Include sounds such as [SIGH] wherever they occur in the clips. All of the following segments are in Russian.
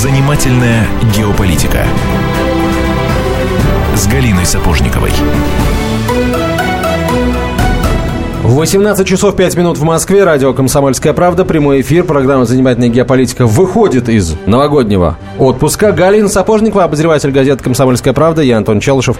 Занимательная геополитика с Галиной Сапожниковой. 18 часов 5 минут в Москве. Радио «Комсомольская правда». Прямой эфир. Программа «Занимательная геополитика» выходит из новогоднего отпуска. Галина Сапожникова, обозреватель газеты «Комсомольская правда». Я Антон Челышев.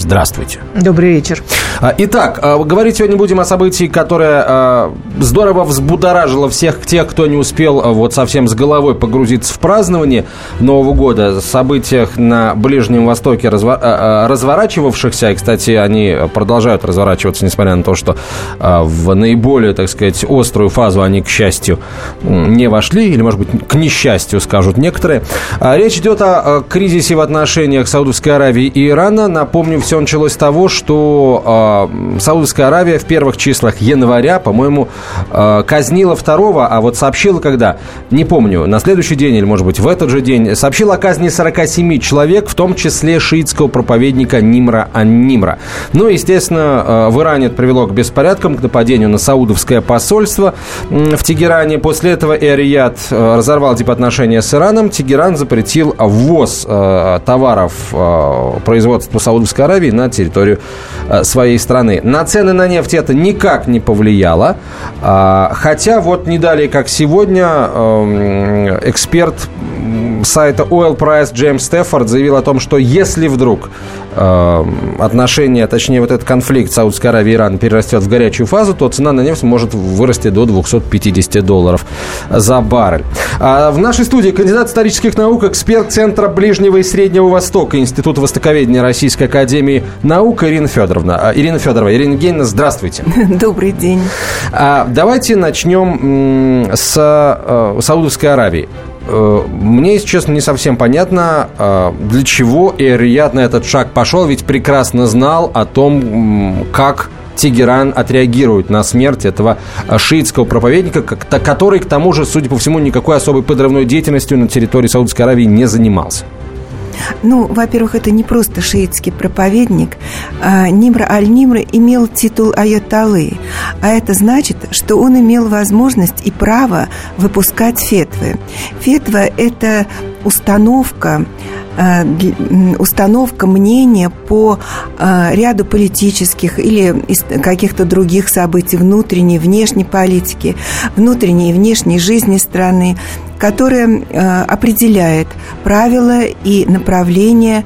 Здравствуйте. Добрый вечер. А, итак, а, говорить сегодня будем о событии, которое а, здорово взбудоражило всех тех, кто не успел вот совсем с головой погрузиться в празднование Нового года. Событиях на Ближнем Востоке разворачивавшихся, и, кстати, они продолжают разворачиваться, несмотря на то, что в наиболее, так сказать, острую фазу они, к счастью, не вошли, или, может быть, к несчастью, скажут некоторые. Речь идет о кризисе в отношениях Саудовской Аравии и Ирана. Напомню, все началось с того, что э, Саудовская Аравия в первых числах января, по-моему, э, казнила второго, а вот сообщила когда, не помню, на следующий день или, может быть, в этот же день, сообщила о казни 47 человек, в том числе шиитского проповедника Нимра Ан-Нимра. Ну, естественно, э, в Иране это привело к беспорядкам, к нападению на саудовское посольство в Тегеране. После этого Эр-Рияд э, разорвал дипотношения с Ираном. Тегеран запретил ввоз э, товаров э, производства Саудовской Аравии Аравии на территорию э, своей страны. На цены на нефть это никак не повлияло. А, хотя вот не далее, как сегодня, эм, эксперт сайта Oil Price Джеймс Стефорд заявил о том, что если вдруг отношения, точнее вот этот конфликт Саудовской Аравии и Ирана перерастет в горячую фазу, то цена на нефть может вырасти до 250 долларов за баррель. А в нашей студии кандидат исторических наук, эксперт Центра Ближнего и Среднего Востока Института Востоковедения Российской Академии Наук Ирина Федоровна. А, Ирина Федорова. Ирина Евгеньевна, здравствуйте. [LAUGHS] Добрый день. А, давайте начнем с э, Саудовской Аравии. Э, мне, если честно, не совсем понятно, э, для чего Эр-Рияд на этот шаг пошел, ведь прекрасно знал о том, как Тегеран отреагирует на смерть этого э, шиитского проповедника, который, к тому же, судя по всему, никакой особой подрывной деятельностью на территории Саудовской Аравии не занимался. Ну, во-первых, это не просто шиитский проповедник. А, Нимра Аль-Нимра имел титул аяталы, а это значит, что он имел возможность и право выпускать фетвы. Фетва – это установка Э, установка мнения по э, ряду политических или каких-то других событий внутренней, внешней политики, внутренней и внешней жизни страны, которая э, определяет правила и направления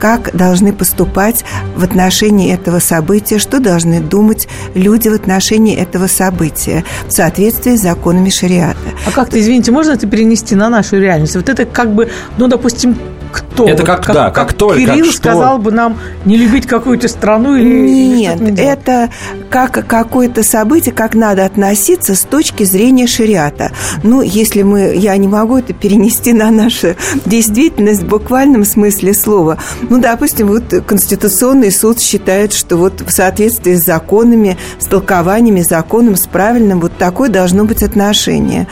как должны поступать в отношении этого события, что должны думать люди в отношении этого события в соответствии с законами шариата. А как-то, извините, можно это перенести на нашу реальность? Вот это как бы, ну, допустим, кто? Это как, как да, как, как только, Кирилл как сказал бы нам не любить какую-то страну или Нет, или это как какое-то событие, как надо относиться с точки зрения шариата. Ну, если мы, я не могу это перенести на нашу [LAUGHS] действительность в буквальном смысле слова. Ну, допустим, вот Конституционный суд считает, что вот в соответствии с законами, с толкованиями законом, с правильным, вот такое должно быть отношение.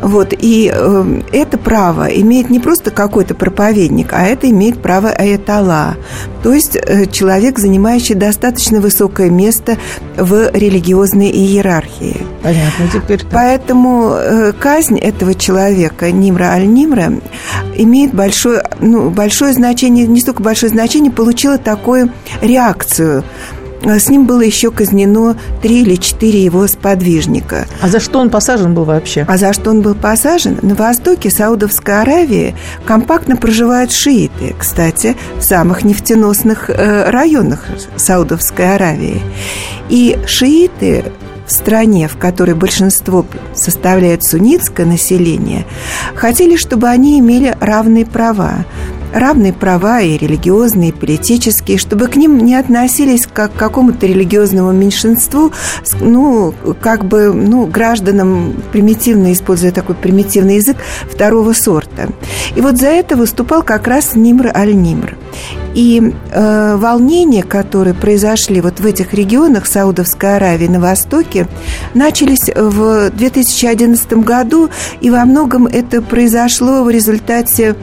Вот, и э, это право имеет не просто какой-то проповедник, а это имеет право аятала, то есть э, человек, занимающий достаточно высокое место в религиозной иерархии. Понятно, теперь. Поэтому э, казнь этого человека, Нимра Аль-Нимра, имеет большое, ну, большое значение, не столько большое значение, получила такую реакцию – а с ним было еще казнено три или четыре его сподвижника. А за что он посажен был вообще? А за что он был посажен? На востоке Саудовской Аравии компактно проживают шииты, кстати, в самых нефтеносных э, районах Саудовской Аравии. И шииты в стране, в которой большинство составляет суннитское население, хотели, чтобы они имели равные права равные права и религиозные, и политические, чтобы к ним не относились как к какому-то религиозному меньшинству, ну, как бы, ну, гражданам, примитивно используя такой примитивный язык, второго сорта. И вот за это выступал как раз Нимр Аль-Нимр. И э, волнения, которые произошли вот в этих регионах Саудовской Аравии на Востоке, начались в 2011 году, и во многом это произошло в результате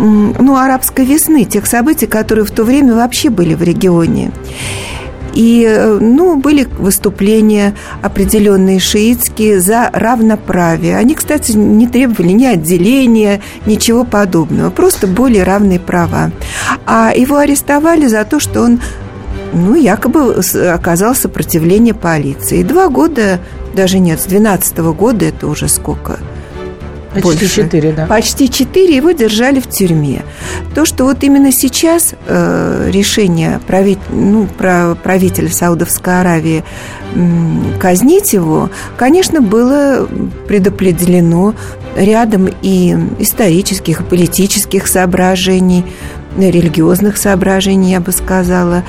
ну, арабской весны, тех событий, которые в то время вообще были в регионе. И, э, ну, были выступления определенные шиитские за равноправие. Они, кстати, не требовали ни отделения, ничего подобного, просто более равные права. А его арестовали за то, что он ну, якобы оказал сопротивление полиции. Два года, даже нет, с 12 -го года, это уже сколько? Почти больше. четыре, да. Почти четыре его держали в тюрьме. То, что вот именно сейчас э, решение правит, ну, про правителя Саудовской Аравии казнить его, конечно, было предопределено рядом и исторических, и политических соображений, религиозных соображений, я бы сказала.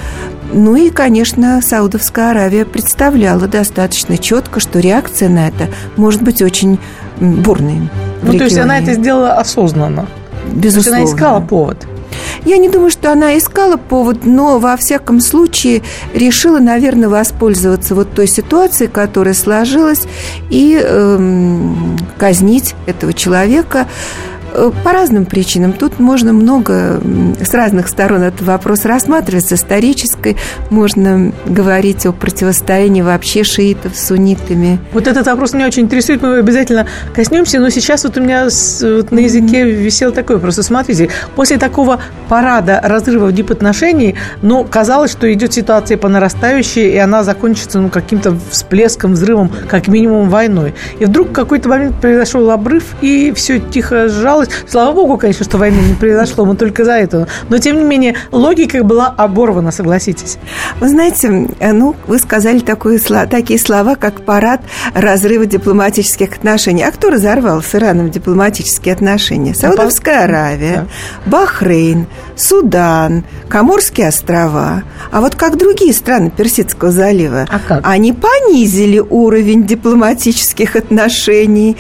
Ну и, конечно, Саудовская Аравия представляла достаточно четко, что реакция на это может быть очень бурной. Ну, то есть она это сделала осознанно. Безусловно. То есть она искала повод. Я не думаю, что она искала повод, но во всяком случае решила, наверное, воспользоваться вот той ситуацией, которая сложилась, и эм, казнить этого человека. Э, по разным причинам. Тут можно много с разных сторон этот вопрос рассматривать. С исторической можно говорить о противостоянии вообще шиитов с суннитами. Вот этот вопрос меня очень интересует, мы обязательно коснемся, но сейчас вот у меня вот на языке висел такой вопрос. Смотрите, после такого парада разрывов дипотношений, ну, казалось, что идет ситуация по нарастающей, и она закончится ну, каким-то всплеском, взрывом, как минимум войной. И вдруг в какой-то момент произошел обрыв, и все тихо сжалось, случилось. Слава богу, конечно, что войны не произошло, мы только за это. Но, тем не менее, логика была оборвана, согласитесь. Вы знаете, э, ну, вы сказали такое, такие слова, как парад разрыва дипломатических отношений. А кто разорвал с Ираном дипломатические отношения? Саудовская Аравия, да. Бахрейн, Судан, Коморские острова. А вот как другие страны Персидского залива, а как? они понизили уровень дипломатических отношений,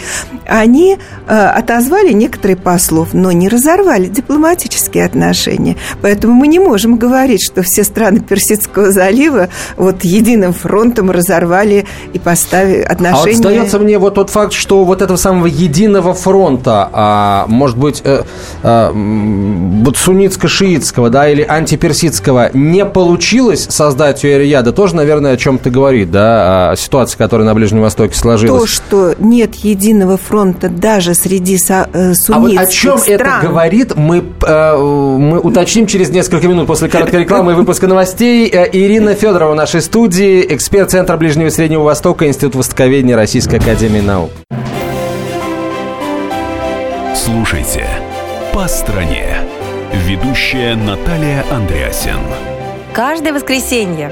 они э, отозвали некоторые послов, но не разорвали дипломатические отношения. Поэтому мы не можем говорить, что все страны Персидского залива вот единым фронтом разорвали и поставили отношения. А вот сдается мне вот тот факт, что вот этого самого единого фронта, а, может быть, э, э, вот суннитско-шиитского, да, или антиперсидского не получилось создать у Эрияда, тоже, наверное, о чем-то говорит, да, о ситуации, которая на Ближнем Востоке сложилась. То, что нет единого фронта даже среди суннитских А вот о чем стран. это говорит, мы, э, мы уточним через несколько минут после короткой рекламы и выпуска новостей. Э, Ирина Федорова в нашей студии, эксперт Центра Ближнего и Среднего Востока, Институт Востоковедения Российской Академии Наук. Слушайте «По стране». Ведущая Наталья Андреасен. Каждое воскресенье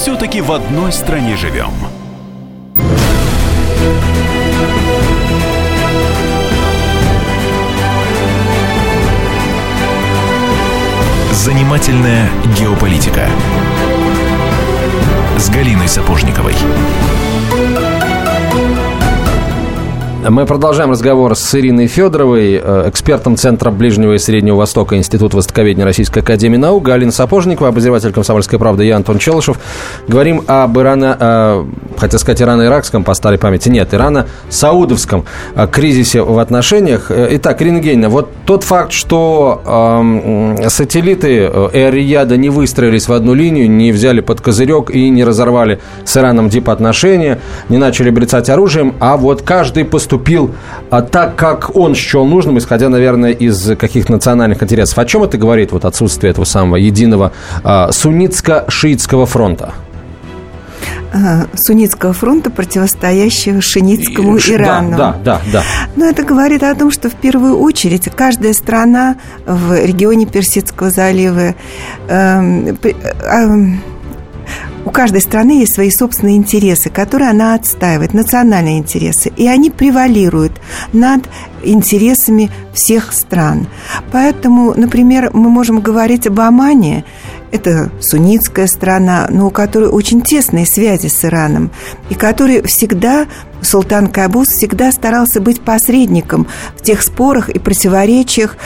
все-таки в одной стране живем. Занимательная геополитика с Галиной Сапожниковой. Мы продолжаем разговор с Ириной Федоровой, э, экспертом Центра Ближнего и Среднего Востока Института Востоковедения Российской Академии Наук, Галина Сапожникова, обозреватель «Комсомольской правды» я Антон Челышев. Говорим об Ирано, э, хотел сказать ирано-иракском по старой памяти, нет, ирано-саудовском э, кризисе в отношениях. Э, итак, Ирина Евгеньевна, вот тот факт, что э, сателлиты Эр-Рияда не выстроились в одну линию, не взяли под козырек и не разорвали с Ираном дипотношения, не начали брецать оружием, а вот каждый поступил поступил а, так, как он счел нужным, исходя, наверное, из каких-то национальных интересов. О чем это говорит, вот отсутствие этого самого единого а, суннитско-шиитского фронта? Суннитского фронта, противостоящего шинитскому Ирану. Да, да, да, да. Но это говорит о том, что в первую очередь каждая страна в регионе Персидского залива э, э, у каждой страны есть свои собственные интересы, которые она отстаивает, национальные интересы, и они превалируют над интересами всех стран. Поэтому, например, мы можем говорить об Омане Это суннитская страна, но у которой очень тесные связи с Ираном, и который всегда Султан Кабус всегда старался быть посредником в тех спорах и противоречиях,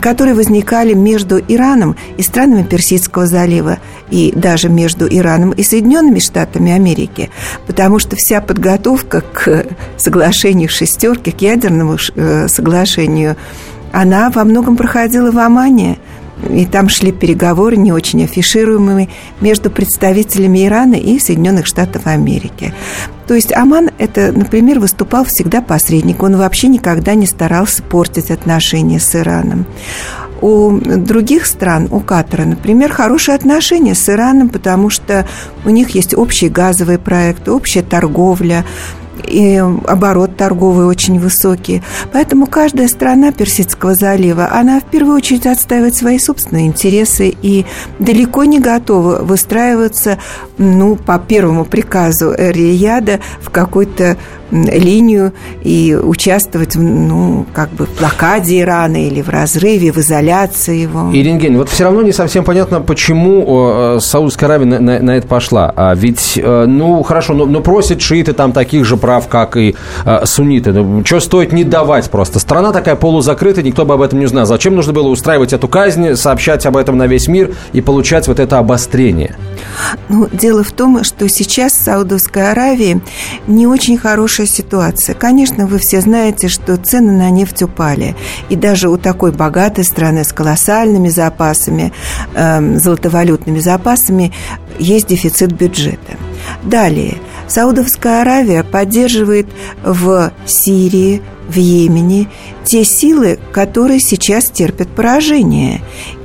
которые возникали между Ираном и странами Персидского залива, и даже между Ираном и Соединенными Штатами Америки, потому что вся подготовка к соглашению шестерки, к ядерному э, соглашению, она во многом проходила в Омане – и там шли переговоры, не очень афишируемые, между представителями Ирана и Соединенных Штатов Америки. То есть Аман, это, например, выступал всегда посредником. Он вообще никогда не старался портить отношения с Ираном. У других стран, у Катара, например, хорошие отношения с Ираном, потому что у них есть общие газовые проекты, общая торговля, и оборот торговый очень высокий. Поэтому каждая страна Персидского залива, она в первую очередь отстаивает свои собственные интересы и далеко не готова выстраиваться ну, по первому приказу Рияда в какой-то линию и участвовать, ну, как бы в блокаде Ирана или в разрыве, в изоляции его. Ирина Евгеньевна, вот все равно не совсем понятно, почему э, Саудовская Аравия на, на, на это пошла. А ведь, э, ну, хорошо, но, но просят шииты там таких же прав, как и э, сунниты. Ну, что стоит не давать просто? Страна такая полузакрытая, никто бы об этом не знал. Зачем нужно было устраивать эту казнь, сообщать об этом на весь мир и получать вот это обострение? Ну, дело в том, что сейчас в Саудовской Аравии не очень хорошая хорошая ситуация. Конечно, вы все знаете, что цены на нефть упали. И даже у такой богатой страны с колоссальными запасами, э, золотовалютными запасами, есть дефицит бюджета. Далее. Саудовская Аравия поддерживает в Сирии, в Йемене те силы, которые сейчас терпят поражение.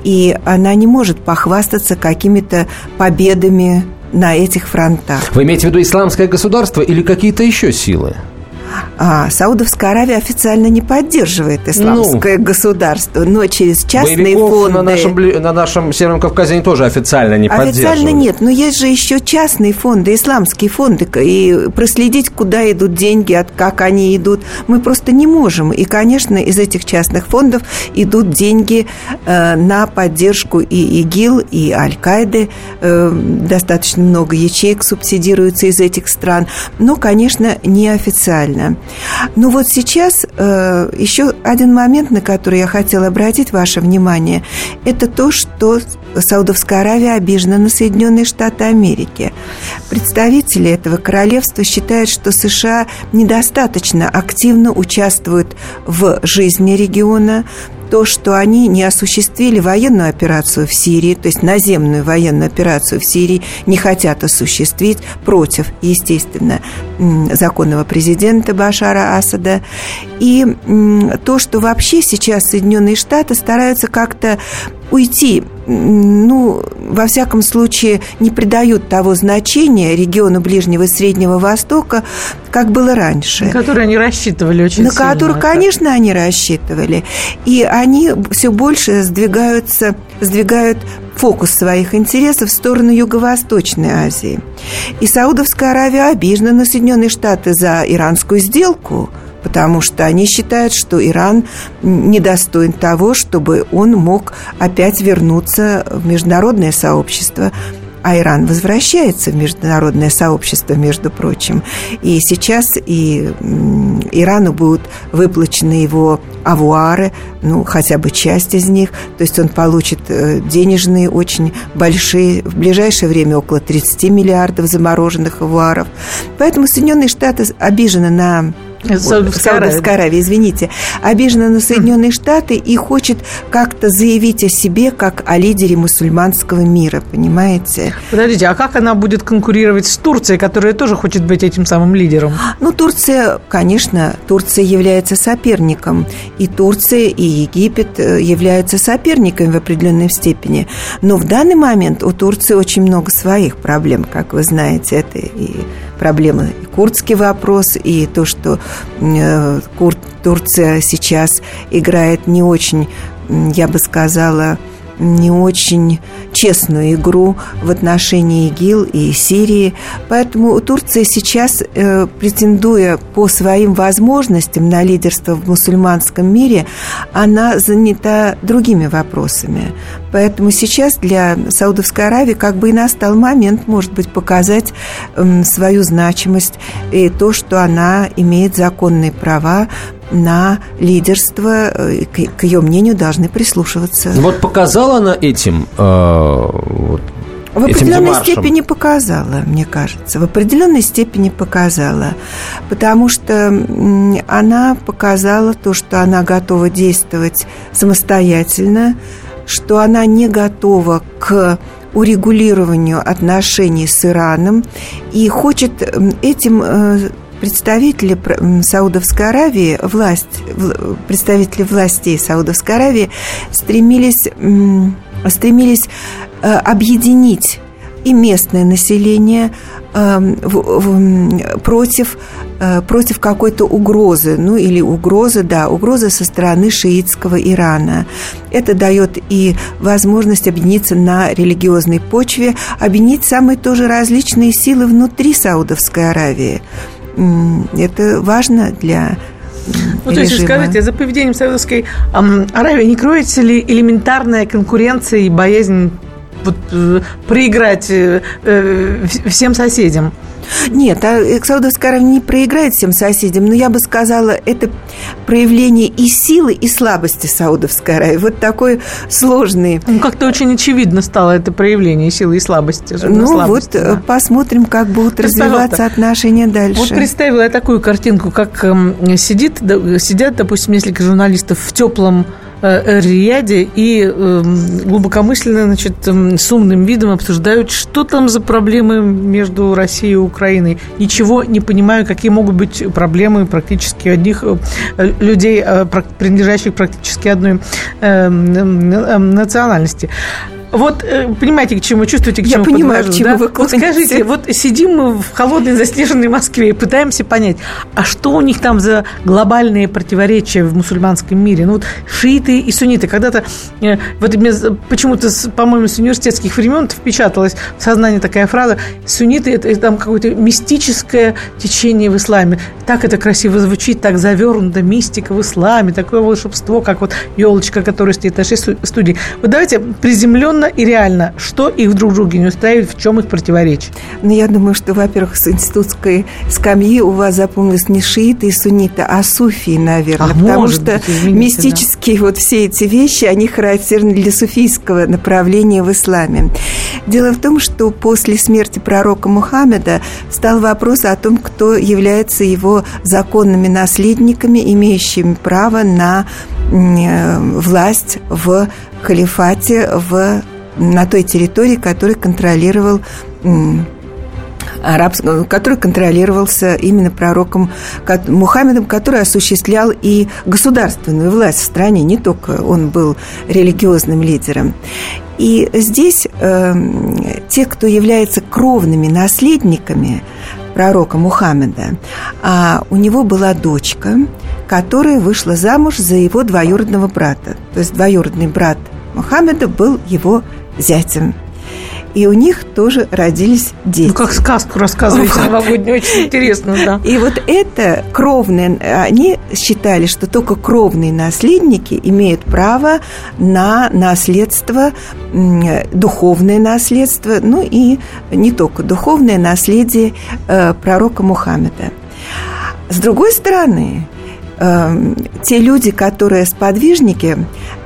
И она не может похвастаться какими-то победами на этих фронтах. Вы имеете в виду исламское государство или какие-то еще силы? А, Саудовская Аравия официально не поддерживает исламское ну, государство, но через частные фонды... На нашем, на нашем Северном Кавказе они тоже официально не официально поддерживают. Официально нет, но есть же еще частные фонды, исламские фонды, и проследить, куда идут деньги, от как они идут, мы просто не можем. И, конечно, из этих частных фондов идут деньги э, на поддержку и ИГИЛ, и Аль-Каиды. Э, достаточно много ячеек субсидируется из этих стран, но, конечно, неофициально правильно. Но вот сейчас э, еще один момент, на который я хотела обратить ваше внимание, это то, что Саудовская Аравия обижена на Соединенные Штаты Америки. Представители этого королевства считают, что США недостаточно активно участвуют в жизни региона, то, что они не осуществили военную операцию в Сирии, то есть наземную военную операцию в Сирии, не хотят осуществить против, естественно, законного президента Башара Асада. И то, что вообще сейчас Соединенные Штаты стараются как-то уйти ну, во всяком случае, не придают того значения региону Ближнего и Среднего Востока, как было раньше. На который они рассчитывали очень На сильно. который, конечно, они рассчитывали. И они все больше сдвигаются, сдвигают фокус своих интересов в сторону Юго-Восточной Азии. И Саудовская Аравия обижена на Соединенные Штаты за иранскую сделку – потому что они считают, что Иран недостоин того, чтобы он мог опять вернуться в международное сообщество. А Иран возвращается в международное сообщество, между прочим. И сейчас и Ирану будут выплачены его авуары, ну, хотя бы часть из них. То есть он получит э, денежные очень большие, в ближайшее время около 30 миллиардов замороженных авуаров. Поэтому Соединенные Штаты обижены на Саудовская Аравия, извините, обижена на Соединенные Штаты и хочет как-то заявить о себе как о лидере мусульманского мира, понимаете? Подождите, а как она будет конкурировать с Турцией, которая тоже хочет быть этим самым лидером? Ну, Турция, конечно, Турция является соперником. И Турция, и Египет э, являются соперниками в определенной степени. Но в данный момент у Турции очень много своих проблем, как вы знаете. Это и проблемы курдский вопрос, и то, что э, Курд, Турция сейчас играет не очень, я бы сказала, не очень честную игру в отношении ИГИЛ и Сирии. Поэтому Турция сейчас, э, претендуя по своим возможностям на лидерство в мусульманском мире, она занята другими вопросами. Поэтому сейчас для Саудовской Аравии как бы и настал момент, может быть, показать э, свою значимость и то, что она имеет законные права на лидерство, э, к, ее мнению должны прислушиваться. Вот показала она этим э, вот, в определенной степени показала, мне кажется. В определенной степени показала. Потому что она показала то, что она готова действовать самостоятельно, что она не готова к урегулированию отношений с Ираном и хочет этим э, представители Саудовской Аравии, власть, представители властей Саудовской Аравии стремились, стремились э, объединить и местное население э, против, э, против какой-то угрозы, ну или угрозы, да, угрозы со стороны шиитского Ирана. Это дает и возможность объединиться на религиозной почве, объединить самые тоже различные силы внутри Саудовской Аравии – это важно для ну, то есть, скажите, за поведением Саудовской Аравии не кроется ли элементарная конкуренция и боязнь вот, э, проиграть э, э, всем соседям? Нет, а Саудовская Аравия не проиграет всем соседям, но я бы сказала, это проявление и силы, и слабости Саудовской Аравии. Вот такой сложный... Ну, как-то очень очевидно стало это проявление силы и слабости. Ну, слабости, вот да. посмотрим, как будут То развиваться отношения дальше. Вот представила я такую картинку, как эм, сидит, сидят, допустим, несколько журналистов в теплом Э, Рияде и эм, глубокомысленно, значит, эм, с умным видом обсуждают, что там за проблемы между Россией и Украиной. Ничего не понимаю, какие могут быть проблемы практически одних э, людей, э, принадлежащих практически одной эм, национальности. Вот э, понимаете, к чему чувствуете, к чему Я понимаю, к чему да? вы Вот скажите, вот сидим мы в холодной заснеженной Москве и пытаемся понять, а что у них там за глобальные противоречия в мусульманском мире? Ну вот шииты и сунниты. Когда-то, э, вот почему-то, по-моему, с университетских времен впечаталась в сознание такая фраза, сунниты – это там какое-то мистическое течение в исламе. Так это красиво звучит, так завернуто, мистика в исламе, такое волшебство, как вот елочка, которая стоит в нашей студии. Вот давайте приземленно объективно и реально, что их друг друге не устраивает, в чем их противоречие? Ну, я думаю, что, во-первых, с институтской скамьи у вас запомнилось не шииты и сунниты, а суфии, наверное. А потому что быть, извините, мистические да. вот все эти вещи, они характерны для суфийского направления в исламе. Дело в том, что после смерти пророка Мухаммеда стал вопрос о том, кто является его законными наследниками, имеющими право на э, власть в халифате в, на той территории, которую контролировал араб, который контролировался именно пророком Мухаммедом, который осуществлял и государственную власть в стране, не только он был религиозным лидером. И здесь э, те, кто является кровными наследниками пророка Мухаммеда, а у него была дочка, которая вышла замуж за его двоюродного брата. То есть двоюродный брат Мухаммеда был его зятем. И у них тоже родились дети. Ну, как сказку рассказываете новогоднюю, очень интересно, да. И вот это кровные, они считали, что только кровные наследники имеют право на наследство, духовное наследство, ну и не только духовное наследие э, пророка Мухаммеда. С другой стороны, Эм, те люди, которые сподвижники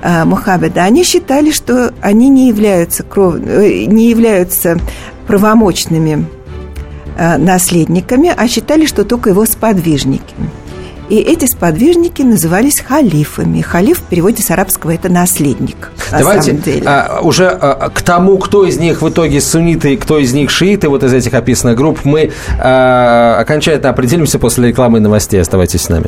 э, Мухаммеда, они считали, что они не являются, кров... Э, не являются правомочными э, наследниками, а считали, что только его сподвижники. И эти сподвижники назывались халифами. Халиф в переводе с арабского это наследник. Давайте а, уже а, к тому, кто из них в итоге сунниты, кто из них шииты, вот из этих описанных групп, мы а, окончательно определимся после рекламы и новостей. Оставайтесь с нами.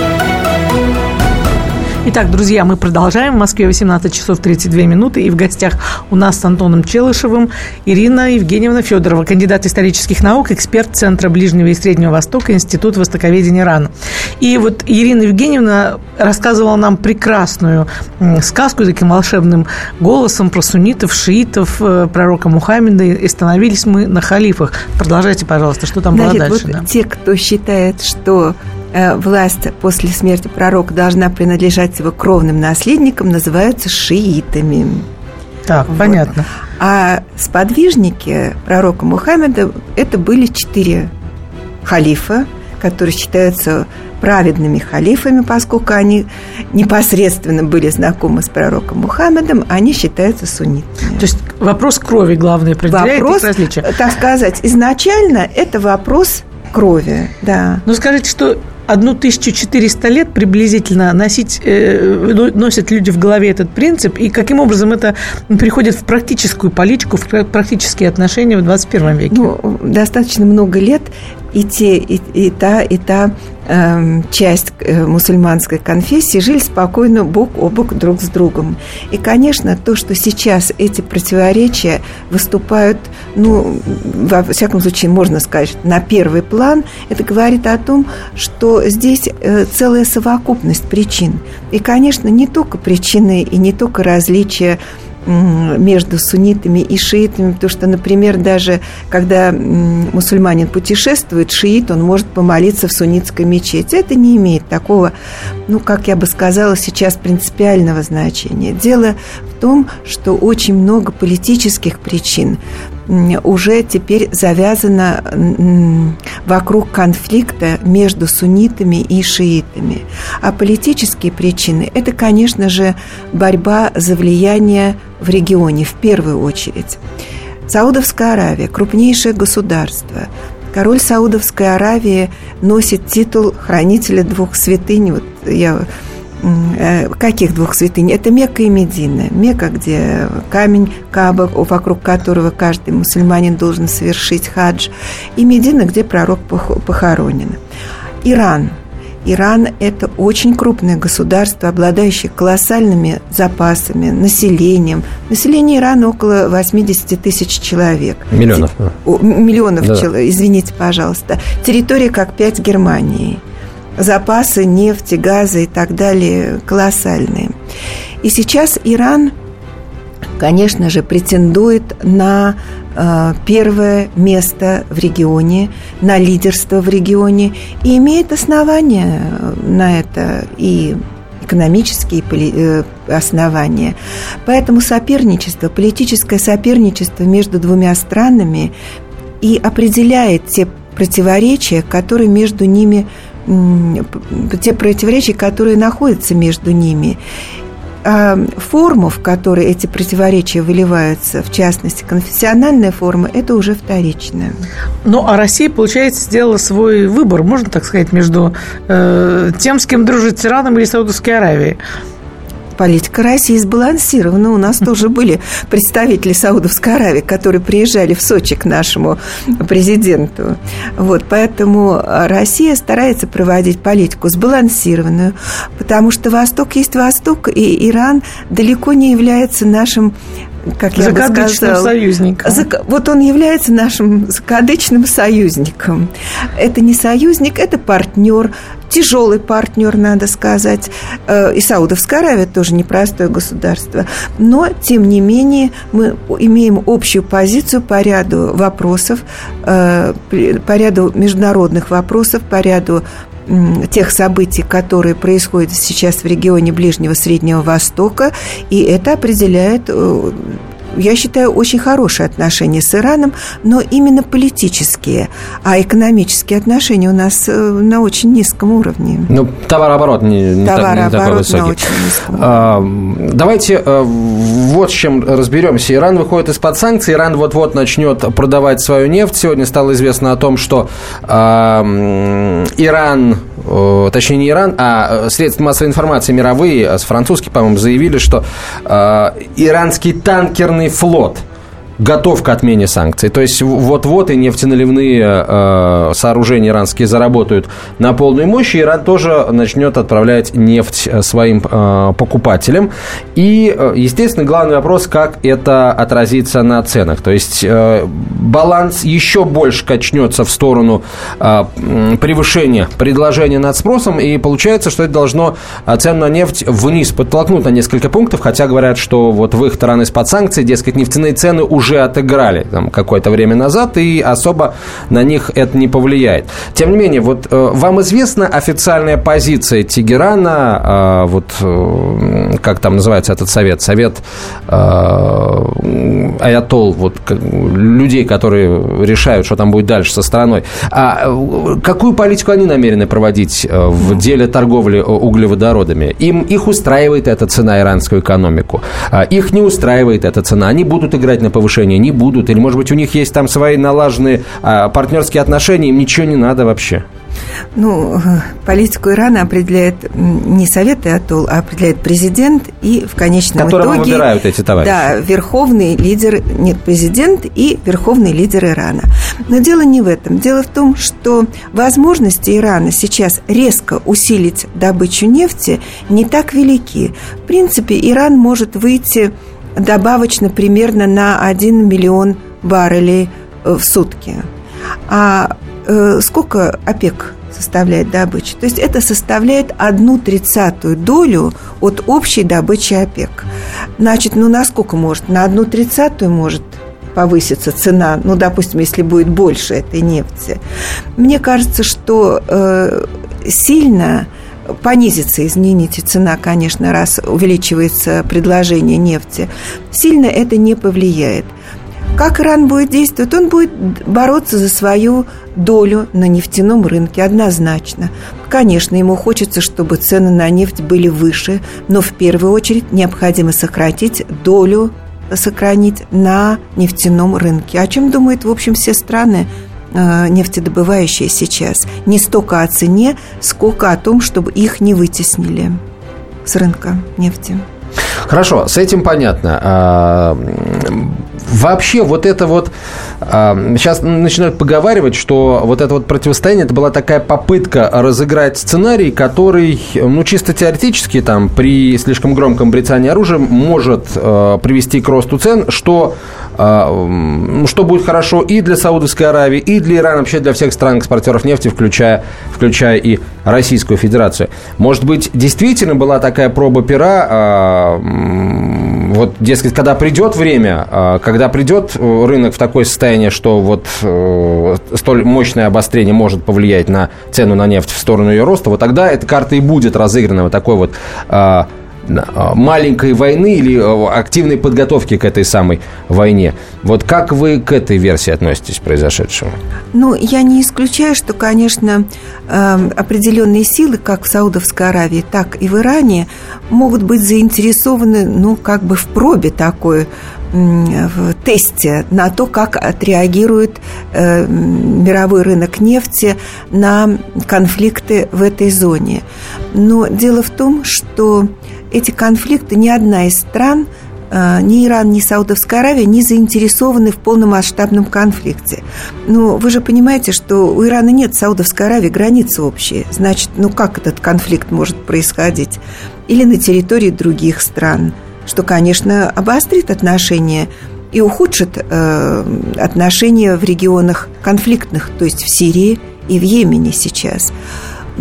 Итак, друзья, мы продолжаем. В Москве 18 часов 32 минуты. И в гостях у нас с Антоном Челышевым Ирина Евгеньевна Федорова, кандидат исторических наук, эксперт Центра Ближнего и Среднего Востока, Институт Востоковедения РАН. И вот Ирина Евгеньевна рассказывала нам прекрасную сказку таким волшебным голосом про суннитов, шиитов, э, пророка Мухаммеда. И остановились мы на халифах. Продолжайте, пожалуйста, что там Значит, было дальше. Вот да? Те, кто считает, что власть после смерти пророка должна принадлежать его кровным наследникам, называются шиитами. Так, Вот. понятно. А сподвижники пророка Мухаммеда это были четыре халифа, которые считаются праведными халифами, поскольку они непосредственно были знакомы с пророком Мухаммедом, они считаются суннитами. То есть вопрос крови главный определяет Вопрос, их различия. так сказать, изначально это вопрос крови, да. Ну, скажите, что 1400 лет приблизительно носить, э, но- носят люди в голове этот принцип, и каким образом это переходит в практическую политику, в пра- практические отношения в 21 веке? Ну, достаточно много лет и те, и, и та, и та эм, часть э, мусульманской конфессии жили спокойно бок о бок друг с другом. И, конечно, то, что сейчас эти противоречия выступают, ну, во всяком случае, можно сказать, на первый план, это говорит о том, что здесь э, целая совокупность причин. И, конечно, не только причины и не только различия между суннитами и шиитами, потому что, например, даже когда мусульманин путешествует, шиит, он может помолиться в суннитской мечети. Это не имеет такого, ну, как я бы сказала, сейчас принципиального значения. Дело в том, что очень много политических причин уже теперь завязано м, вокруг конфликта между суннитами и шиитами. А политические причины – это, конечно же, борьба за влияние в регионе в первую очередь. Саудовская Аравия – крупнейшее государство. Король Саудовской Аравии носит титул хранителя двух святынь. Вот я Каких двух святынь? Это Мекка и Медина. Мекка, где камень Каба, вокруг которого каждый мусульманин должен совершить хадж. И Медина, где пророк пох- похоронен. Иран. Иран – это очень крупное государство, обладающее колоссальными запасами, населением. Население Ирана около 80 тысяч человек. Миллионов. М- миллионов, Да. чел- извините, пожалуйста. Территория как 5 Германии. Запасы нефти, газа и так далее колоссальные. И сейчас Иран, конечно же, претендует на э, первое место в регионе, на лидерство в регионе и имеет основания на это и экономические э, основания. Поэтому соперничество, политическое соперничество между двумя странами и определяет те противоречия, которые между ними, те противоречия, которые находятся между ними. А в которой эти противоречия выливаются, в частности, конфессиональная форма, это уже вторичное. Ну, а Россия, получается, сделала свой выбор, можно так сказать, между э, тем, с кем дружит с Ираном или Саудовской Аравией. Политика России сбалансирована. У нас тоже [LAUGHS] были представители Саудовской Аравии, которые приезжали в Сочи к нашему президенту. Вот, поэтому Россия старается проводить политику сбалансированную, потому что Восток есть Восток, и Иран далеко не является нашим как я бы сказала, союзником. зак- Вот он является нашим закадычным союзником. Это не союзник, это партнер, тяжелый партнер, надо сказать. Э, И Саудовская Аравия тоже непростое государство. Но, тем не менее, мы имеем общую позицию по ряду вопросов, э, по ряду международных вопросов, по ряду тех событий, которые происходят сейчас в регионе Ближнего Среднего Востока, и это определяет э, я считаю, очень хорошие отношения с Ираном, но именно политические, а экономические отношения у нас э, на очень низком уровне. Ну, товарооборот не, не, товарооборот не такой высокий. на очень низком. А, давайте а, вот с чем разберемся. Иран выходит из-под санкций, Иран вот-вот начнет продавать свою нефть. Сегодня стало известно о том, что а, Иран точнее не Иран, а средства массовой информации мировые, с французских, по-моему, заявили, что э, иранский танкерный флот – готов к отмене санкций. То есть вот-вот и нефтеналивные э, сооружения иранские заработают на полную мощь, и Иран тоже начнет отправлять нефть э, своим э, покупателям. И, э, естественно, главный вопрос, как это отразится на ценах. То есть э, баланс еще больше качнется в сторону э, превышения предложения над спросом, и получается, что это должно э, цену на нефть вниз подтолкнуть на несколько пунктов, хотя говорят, что вот выход страны из-под санкций, дескать, нефтяные цены уже уже отыграли там, какое-то время назад, и особо на них это не повлияет. Тем не менее, вот э, вам известна официальная позиция Тегерана, э, вот э, как там называется этот совет, совет Аятол, вот людей, которые решают, что там будет дальше со страной. А какую политику они намерены проводить в деле торговли углеводородами? Им их устраивает эта цена иранскую экономику, их не устраивает эта цена, они будут играть на повышение повышения не будут? Или, может быть, у них есть там свои налаженные а, партнерские отношения, им ничего не надо вообще? Ну, политику Ирана определяет не Совет Иатол, а определяет президент и в конечном Которого итоге... выбирают эти товарищи. Да, верховный лидер, нет, президент и верховный лидер Ирана. Но дело не в этом. Дело в том, что возможности Ирана сейчас резко усилить добычу нефти не так велики. В принципе, Иран может выйти добавочно примерно на 1 миллион баррелей э, в сутки. А э, сколько ОПЕК составляет добыча? То есть это составляет одну тридцатую долю от общей добычи ОПЕК. Значит, ну на сколько может? На одну тридцатую может повысится цена, ну, допустим, если будет больше этой нефти. Мне кажется, что э, сильно понизится, извините, цена, конечно, раз увеличивается предложение нефти, сильно это не повлияет. Как Иран будет действовать? Он будет бороться за свою долю на нефтяном рынке однозначно. Конечно, ему хочется, чтобы цены на нефть были выше, но в первую очередь необходимо сократить долю сохранить на нефтяном рынке. О чем думают, в общем, все страны нефтедобывающие сейчас. Не столько о цене, сколько о том, чтобы их не вытеснили с рынка нефти. Хорошо, с этим понятно. А, вообще вот это вот... Сейчас а, начинают поговаривать, что вот это вот противостояние, это была такая попытка разыграть сценарий, который, ну, чисто теоретически, там, при слишком громком брецании оружия может привести к росту цен, что а, что будет хорошо и для Саудовской Аравии, и для Ирана, вообще для всех стран-экспортеров нефти, включая, включая и Российскую Федерацию. Может быть, действительно была такая проба пера, а, вот, дескать, когда придет время, а, когда придет рынок в такое состояние, что вот э, столь мощное обострение может повлиять на цену на нефть в сторону ее роста, вот тогда эта карта и будет разыграна вот такой вот а, маленькой войны или а, активной подготовки к этой самой войне. Вот как вы к этой версии относитесь произошедшему? Ну, я не исключаю, что, конечно, эм, определенные силы, как в Саудовской Аравии, так и в Иране, могут быть заинтересованы, ну, как бы в пробе такой, в тесте на то, как отреагирует э, мировой рынок нефти на конфликты в этой зоне. Но дело в том, что эти конфликты ни одна из стран э, ни Иран, ни Саудовская Аравия не заинтересованы в полномасштабном конфликте. Но вы же понимаете, что у Ирана нет Саудовской Аравии границы общие. Значит, ну как этот конфликт может происходить? Или на территории других стран, что, конечно, обострит отношения и ухудшит э, отношения в регионах конфликтных, то есть в Сирии и в Йемене сейчас.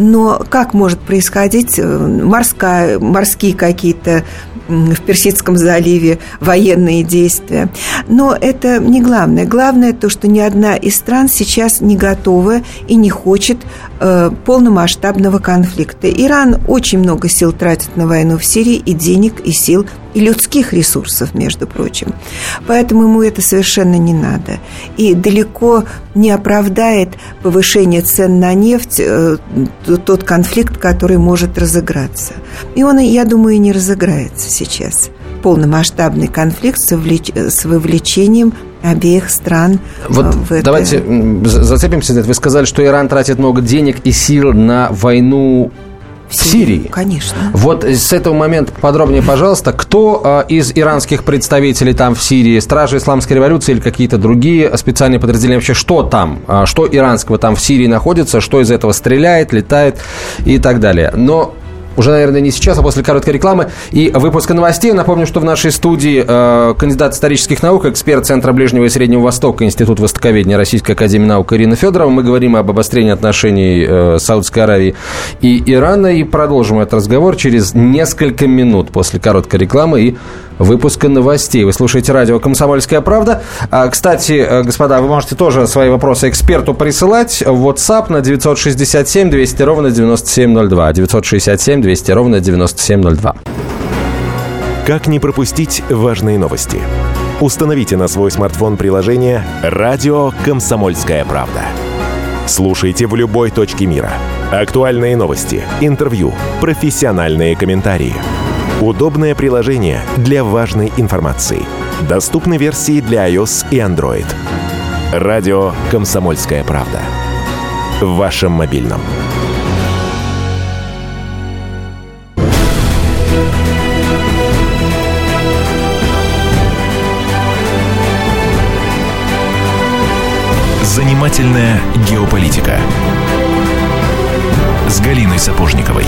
Но как может происходить э, морская, морские какие-то в Персидском заливе военные действия. Но это не главное. Главное то, что ни одна из стран сейчас не готова и не хочет э, полномасштабного конфликта. Иран очень много сил тратит на войну в Сирии, и денег, и сил, и людских ресурсов, между прочим. Поэтому ему это совершенно не надо. И далеко не оправдает повышение цен на нефть э, тот конфликт, который может разыграться. И он, я думаю, и не разыграется сейчас. Полномасштабный конфликт с, вовлеч... с вовлечением обеих стран вот в это. Давайте зацепимся за это. Вы сказали, что Иран тратит много денег и сил на войну в Сирии. Конечно. Вот с этого момента подробнее, пожалуйста, кто э, из иранских представителей там в Сирии, стражи исламской революции или какие-то другие специальные подразделения, вообще что там, э, что иранского там в Сирии находится, что из этого стреляет, летает и так далее. Но уже, наверное, не сейчас, а после короткой рекламы и выпуска новостей. Напомню, что в нашей студии э, кандидат исторических наук, эксперт Центра Ближнего и Среднего Востока, Институт Востоковедения Российской Академии Наук Ирина Федорова. Мы говорим об обострении отношений э, Саудовской Аравии и Ирана. И продолжим этот разговор через несколько минут после короткой рекламы и выпуска новостей. Вы слушаете радио «Комсомольская правда». А, кстати, э, господа, вы можете тоже свои вопросы эксперту присылать в WhatsApp на 967 200 ровно 9702. 967 200 ровно 9702. Как не пропустить важные новости? Установите на свой смартфон приложение «Радио Комсомольская правда». Слушайте в любой точке мира. Актуальные новости, интервью, профессиональные комментарии – Удобное приложение для важной информации. Доступны версии для iOS и Android. Радио «Комсомольская правда». В вашем мобильном. Занимательная геополитика с Галиной Сапожниковой.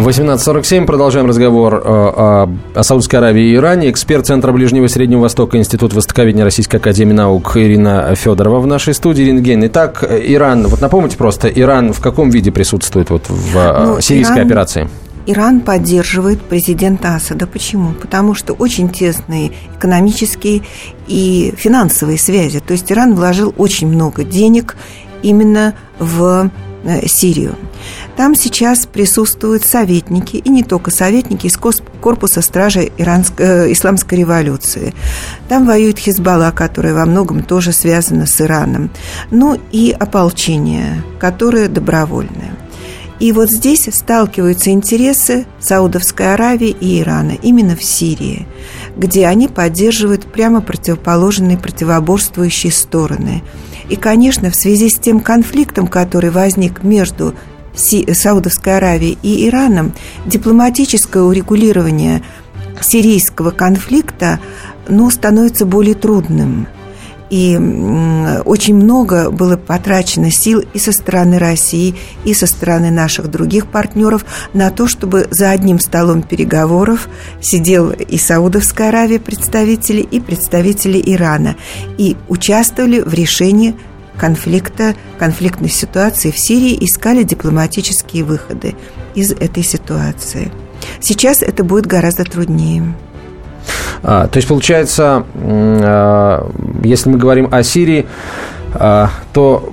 18.47. Продолжаем разговор э, о, о Саудовской Аравии и Иране. Эксперт Центра Ближнего и Среднего Востока, Институт Востоковедения Российской Академии Наук Ирина Федорова в нашей студии. Ирина Евгеньевна, итак, Иран, вот напомните просто, Иран в каком виде присутствует вот в э, ну, сирийской Иран... операции? Иран поддерживает президента Асада. Почему? Потому что очень тесные экономические и финансовые связи. То есть Иран вложил очень много денег именно в Э, Сирию. Там сейчас присутствуют советники, и не только советники из корпуса стражи Иранской, э, Исламской революции. Там воюет Хизбалла, которая во многом тоже связана с Ираном. Ну и ополчение, которое добровольное. И вот здесь сталкиваются интересы Саудовской Аравии и Ирана именно в Сирии, где они поддерживают прямо противоположные противоборствующие стороны – и, конечно, в связи с тем конфликтом, который возник между Саудовской Аравией и Ираном, дипломатическое урегулирование сирийского конфликта ну, становится более трудным – и очень много было потрачено сил и со стороны России, и со стороны наших других партнеров на то, чтобы за одним столом переговоров сидел и Саудовская Аравия представители, и представители Ирана. И участвовали в решении конфликта, конфликтной ситуации в Сирии, искали дипломатические выходы из этой ситуации. Сейчас это будет гораздо труднее. А, то есть, получается, а, если мы говорим о Сирии, а, то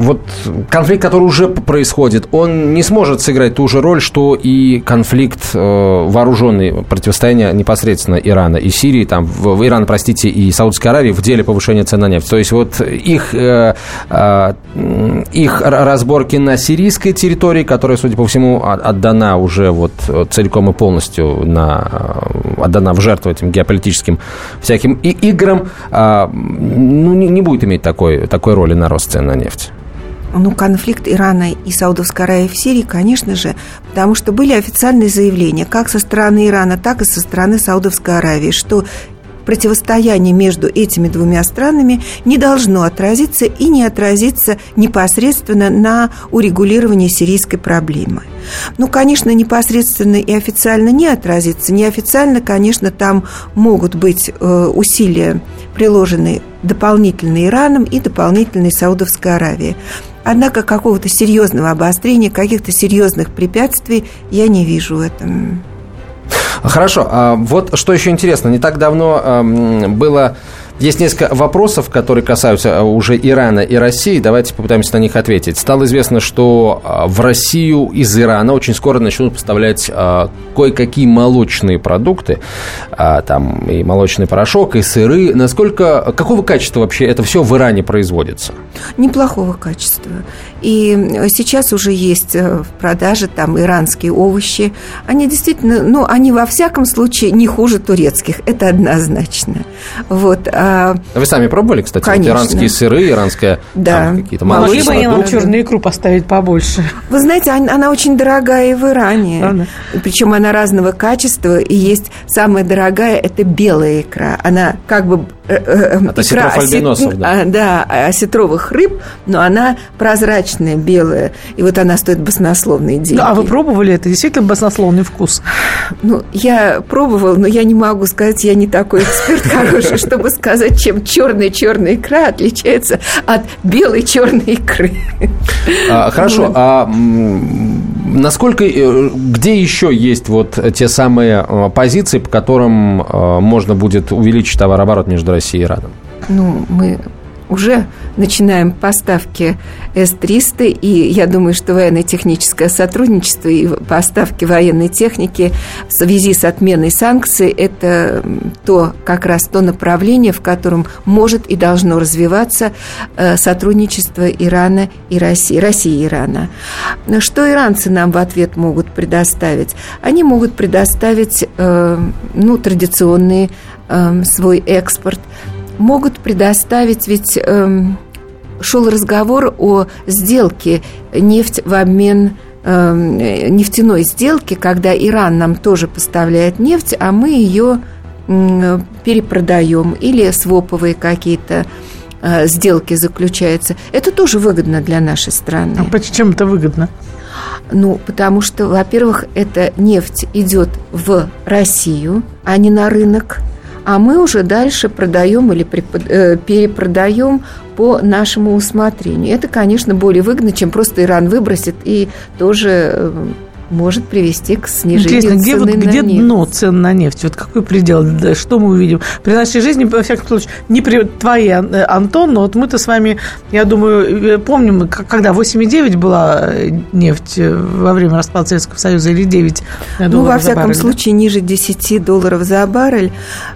вот конфликт, который уже происходит, он не сможет сыграть ту же роль, что и конфликт э, вооруженный, противостояние непосредственно Ирана и Сирии, там, в, в Иран, простите, и Саудовской Аравии в деле повышения цен на нефть. То есть вот их, э, э, их разборки на сирийской территории, которая, судя по всему, отдана уже вот целиком и полностью на, э, отдана в жертву этим геополитическим всяким и играм, э, ну, не, не будет иметь такой, такой роли на рост цен на нефть ну, конфликт Ирана и Саудовской Аравии в Сирии, конечно же, потому что были официальные заявления как со стороны Ирана, так и со стороны Саудовской Аравии, что противостояние между этими двумя странами не должно отразиться и не отразиться непосредственно на урегулировании сирийской проблемы. Ну, конечно, непосредственно и официально не отразится. Неофициально, конечно, там могут быть э, усилия, приложенные дополнительные Ираном и дополнительные Саудовской Аравией. Однако какого-то серьезного обострения, каких-то серьезных препятствий я не вижу в этом. Хорошо. А вот что еще интересно. Не так давно было есть несколько вопросов, которые касаются э, уже Ирана и России. Давайте попытаемся на них ответить. Стало известно, что э, в Россию из Ирана очень скоро начнут поставлять э, кое-какие молочные продукты. Там и молочный порошок, и сыры. Насколько, какого качества вообще это все в Иране производится? Неплохого качества. И сейчас уже есть в продаже там иранские овощи. Они действительно, ну, они во всяком случае не хуже турецких. Это однозначно. Вот. А а, Вы сами пробовали, кстати, вот иранские сыры, иранская да. какие-то молочные Могли бы нам черную икру поставить побольше. Вы знаете, она очень дорогая и в Иране. Правда? Причем она разного качества. И есть самая дорогая, это белая икра. Она как бы э, э, э, это икра осет... да. А, да, осетровых рыб, но она прозрачная, белая. И вот она стоит баснословные деньги. Ну, а вы пробовали это? Действительно баснословный вкус? Ну, я пробовала, но я не могу сказать, я не такой эксперт [LAUGHS] хороший, чтобы сказать сказать, чем черная-черная икра отличается от белой черной икры. А, хорошо, а насколько, э, где еще есть вот те самые э, позиции, по которым э, можно будет увеличить товарооборот между Россией и Ираном? Ну, мы уже начинаем поставки С-300, и я думаю, что военно-техническое сотрудничество и поставки военной техники в связи с отменой санкций – это то, как раз то направление, в котором может и должно развиваться э, сотрудничество Ирана и России, России и Ирана. Что иранцы нам в ответ могут предоставить? Они могут предоставить э, ну, традиционный э, свой экспорт, могут предоставить, ведь эм, шел разговор о сделке нефть в обмен эм, нефтяной сделки, когда Иран нам тоже поставляет нефть, а мы ее перепродаем или своповые какие-то э, сделки заключаются. Это тоже выгодно для нашей страны. А почему это выгодно? Ну, потому что, во-первых, эта нефть идет в Россию, а не на рынок а мы уже дальше продаем или э, перепродаем по нашему усмотрению. Это, конечно, более выгодно, чем просто Иран выбросит и тоже э, может привести к снижению Интересно, где, цены вот, где на нефть. дно цен на нефть? Вот какой предел? Что мы увидим? При нашей жизни, во всяком случае, не при твоей, э, Антон, но вот мы-то с вами, я думаю, э, помним, когда 8,9 была э, нефть во время распада Советского Союза или 9 Ну, во всяком баррель, случае, да? ниже 10 долларов за баррель.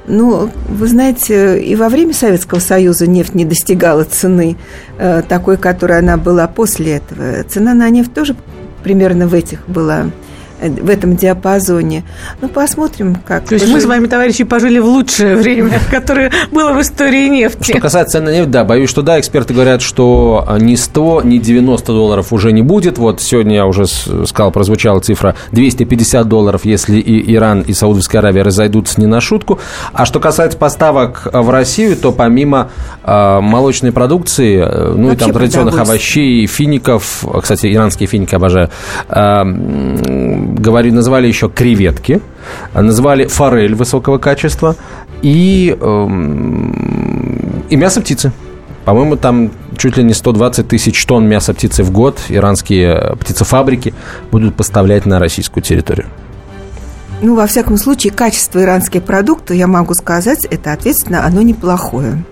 Ну, вы знаете, и во время Советского Союза нефть не достигала цены такой, которой она была после этого. Цена на нефть тоже примерно в этих была в этом диапазоне. Ну, посмотрим, как. То есть мы с вами, товарищи, пожили в лучшее время, [LAUGHS] которое было в истории нефти. Что касается цен на нефть, да, боюсь, что да, эксперты говорят, что ни 100, ни 90 долларов уже не будет. Вот сегодня я уже сказал, прозвучала цифра 250 долларов, если и Иран, и Саудовская Аравия разойдутся не на шутку. А что касается поставок в Россию, то помимо э, молочной продукции, э, ну Вообще и там традиционных овощей, фиников, кстати, иранские финики обожаю, э, говорили, называли еще креветки, называли форель высокого качества и, эм, и мясо птицы. По-моему, там чуть ли не 120 тысяч тонн мяса птицы в год иранские птицефабрики будут поставлять на российскую территорию. Ну, во всяком случае, качество иранских продуктов, я могу сказать, это ответственно, оно неплохое.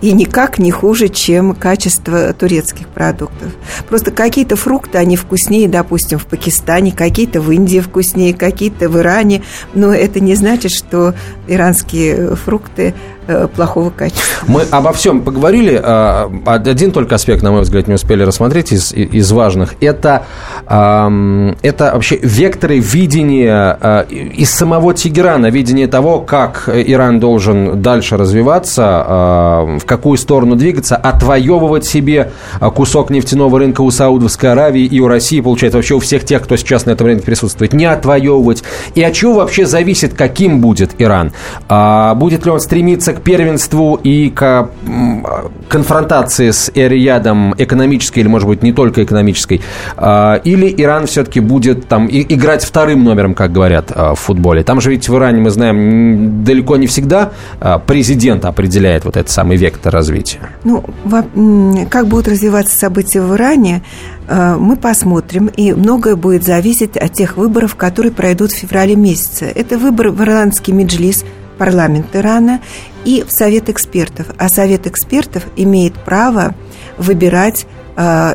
И никак не хуже, чем качество турецких продуктов. Просто какие-то фрукты, они вкуснее, допустим, в Пакистане, какие-то в Индии вкуснее, какие-то в Иране. Но это не значит, что иранские фрукты плохого качества. Мы обо всем поговорили. А, один только аспект, на мой взгляд, не успели рассмотреть из, из важных. Это, это вообще векторы видения а, из самого Тегерана, видение того, как Иран должен дальше развиваться, а, в какую сторону двигаться, отвоевывать себе кусок нефтяного рынка у Саудовской Аравии и у России, получается, вообще у всех тех, кто сейчас на этом рынке присутствует, не отвоевывать. И от чего вообще зависит, каким будет Иран? Будет ли он стремиться к первенству и к конфронтации с Эриядом экономической или, может быть, не только экономической? А, или Иран все-таки будет там играть вторым номером, как говорят а, в футболе? Там же ведь в Иране, мы знаем, далеко не всегда а, президент определяет вот этот самый вектор развития. Ну, как будут развиваться события в Иране, мы посмотрим, и многое будет зависеть от тех выборов, которые пройдут в феврале месяце. Это выборы в ирландский меджлис, парламент Ирана и в Совет экспертов. А Совет экспертов имеет право выбирать э,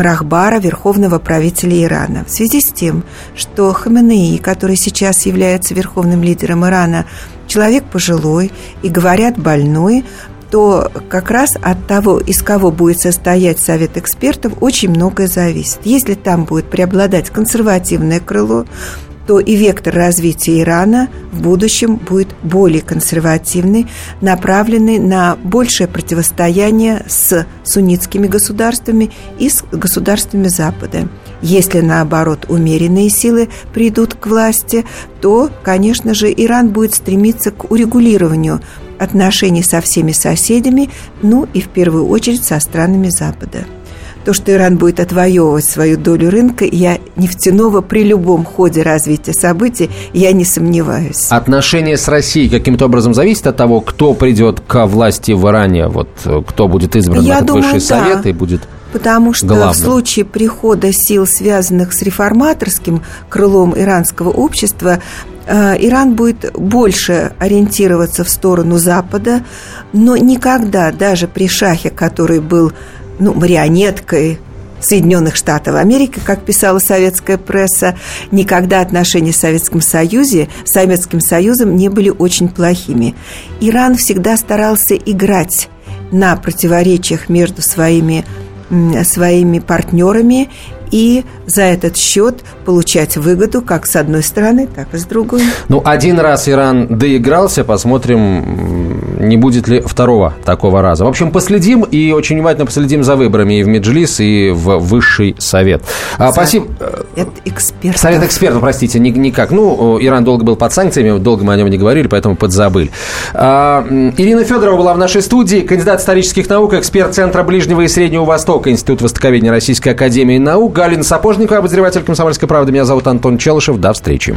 Рахбара, верховного правителя Ирана. В связи с тем, что Хаменеи, который сейчас является верховным лидером Ирана, человек пожилой и, говорят, больной, то как раз от того, из кого будет состоять совет экспертов, очень многое зависит. Если там будет преобладать консервативное крыло, то и вектор развития Ирана в будущем будет более консервативный, направленный на большее противостояние с суннитскими государствами и с государствами Запада. Если, наоборот, умеренные силы придут к власти, то, конечно же, Иран будет стремиться к урегулированию отношений со всеми соседями, ну и в первую очередь со странами Запада то, что Иран будет отвоевывать свою долю рынка, я нефтяного при любом ходе развития событий, я не сомневаюсь. Отношения с Россией каким-то образом зависит от того, кто придет к власти в Иране, вот кто будет избран я в этот думаю, высший да. совет и будет Потому что главным. в случае прихода сил, связанных с реформаторским крылом иранского общества, э, Иран будет больше ориентироваться в сторону Запада, но никогда, даже при шахе, который был ну, марионеткой Соединенных Штатов Америки, как писала советская пресса, никогда отношения с Советским Союзе, Советским Союзом не были очень плохими. Иран всегда старался играть на противоречиях между своими, своими партнерами и за этот счет получать выгоду как с одной стороны, так и с другой. Ну, один раз Иран доигрался, посмотрим, не будет ли второго такого раза. В общем, последим и очень внимательно последим за выборами и в Меджлис, и в Высший Совет. А, спасибо. Это эксперт. Совет экспертов, простите, никак. Ну, Иран долго был под санкциями, долго мы о нем не говорили, поэтому подзабыли. А, Ирина Федорова была в нашей студии, кандидат исторических наук, эксперт Центра Ближнего и Среднего Востока, Институт Востоковедения Российской Академии Наук, Галина Сапожникова, обозреватель «Комсомольской правды». Меня зовут Антон Челышев. До встречи.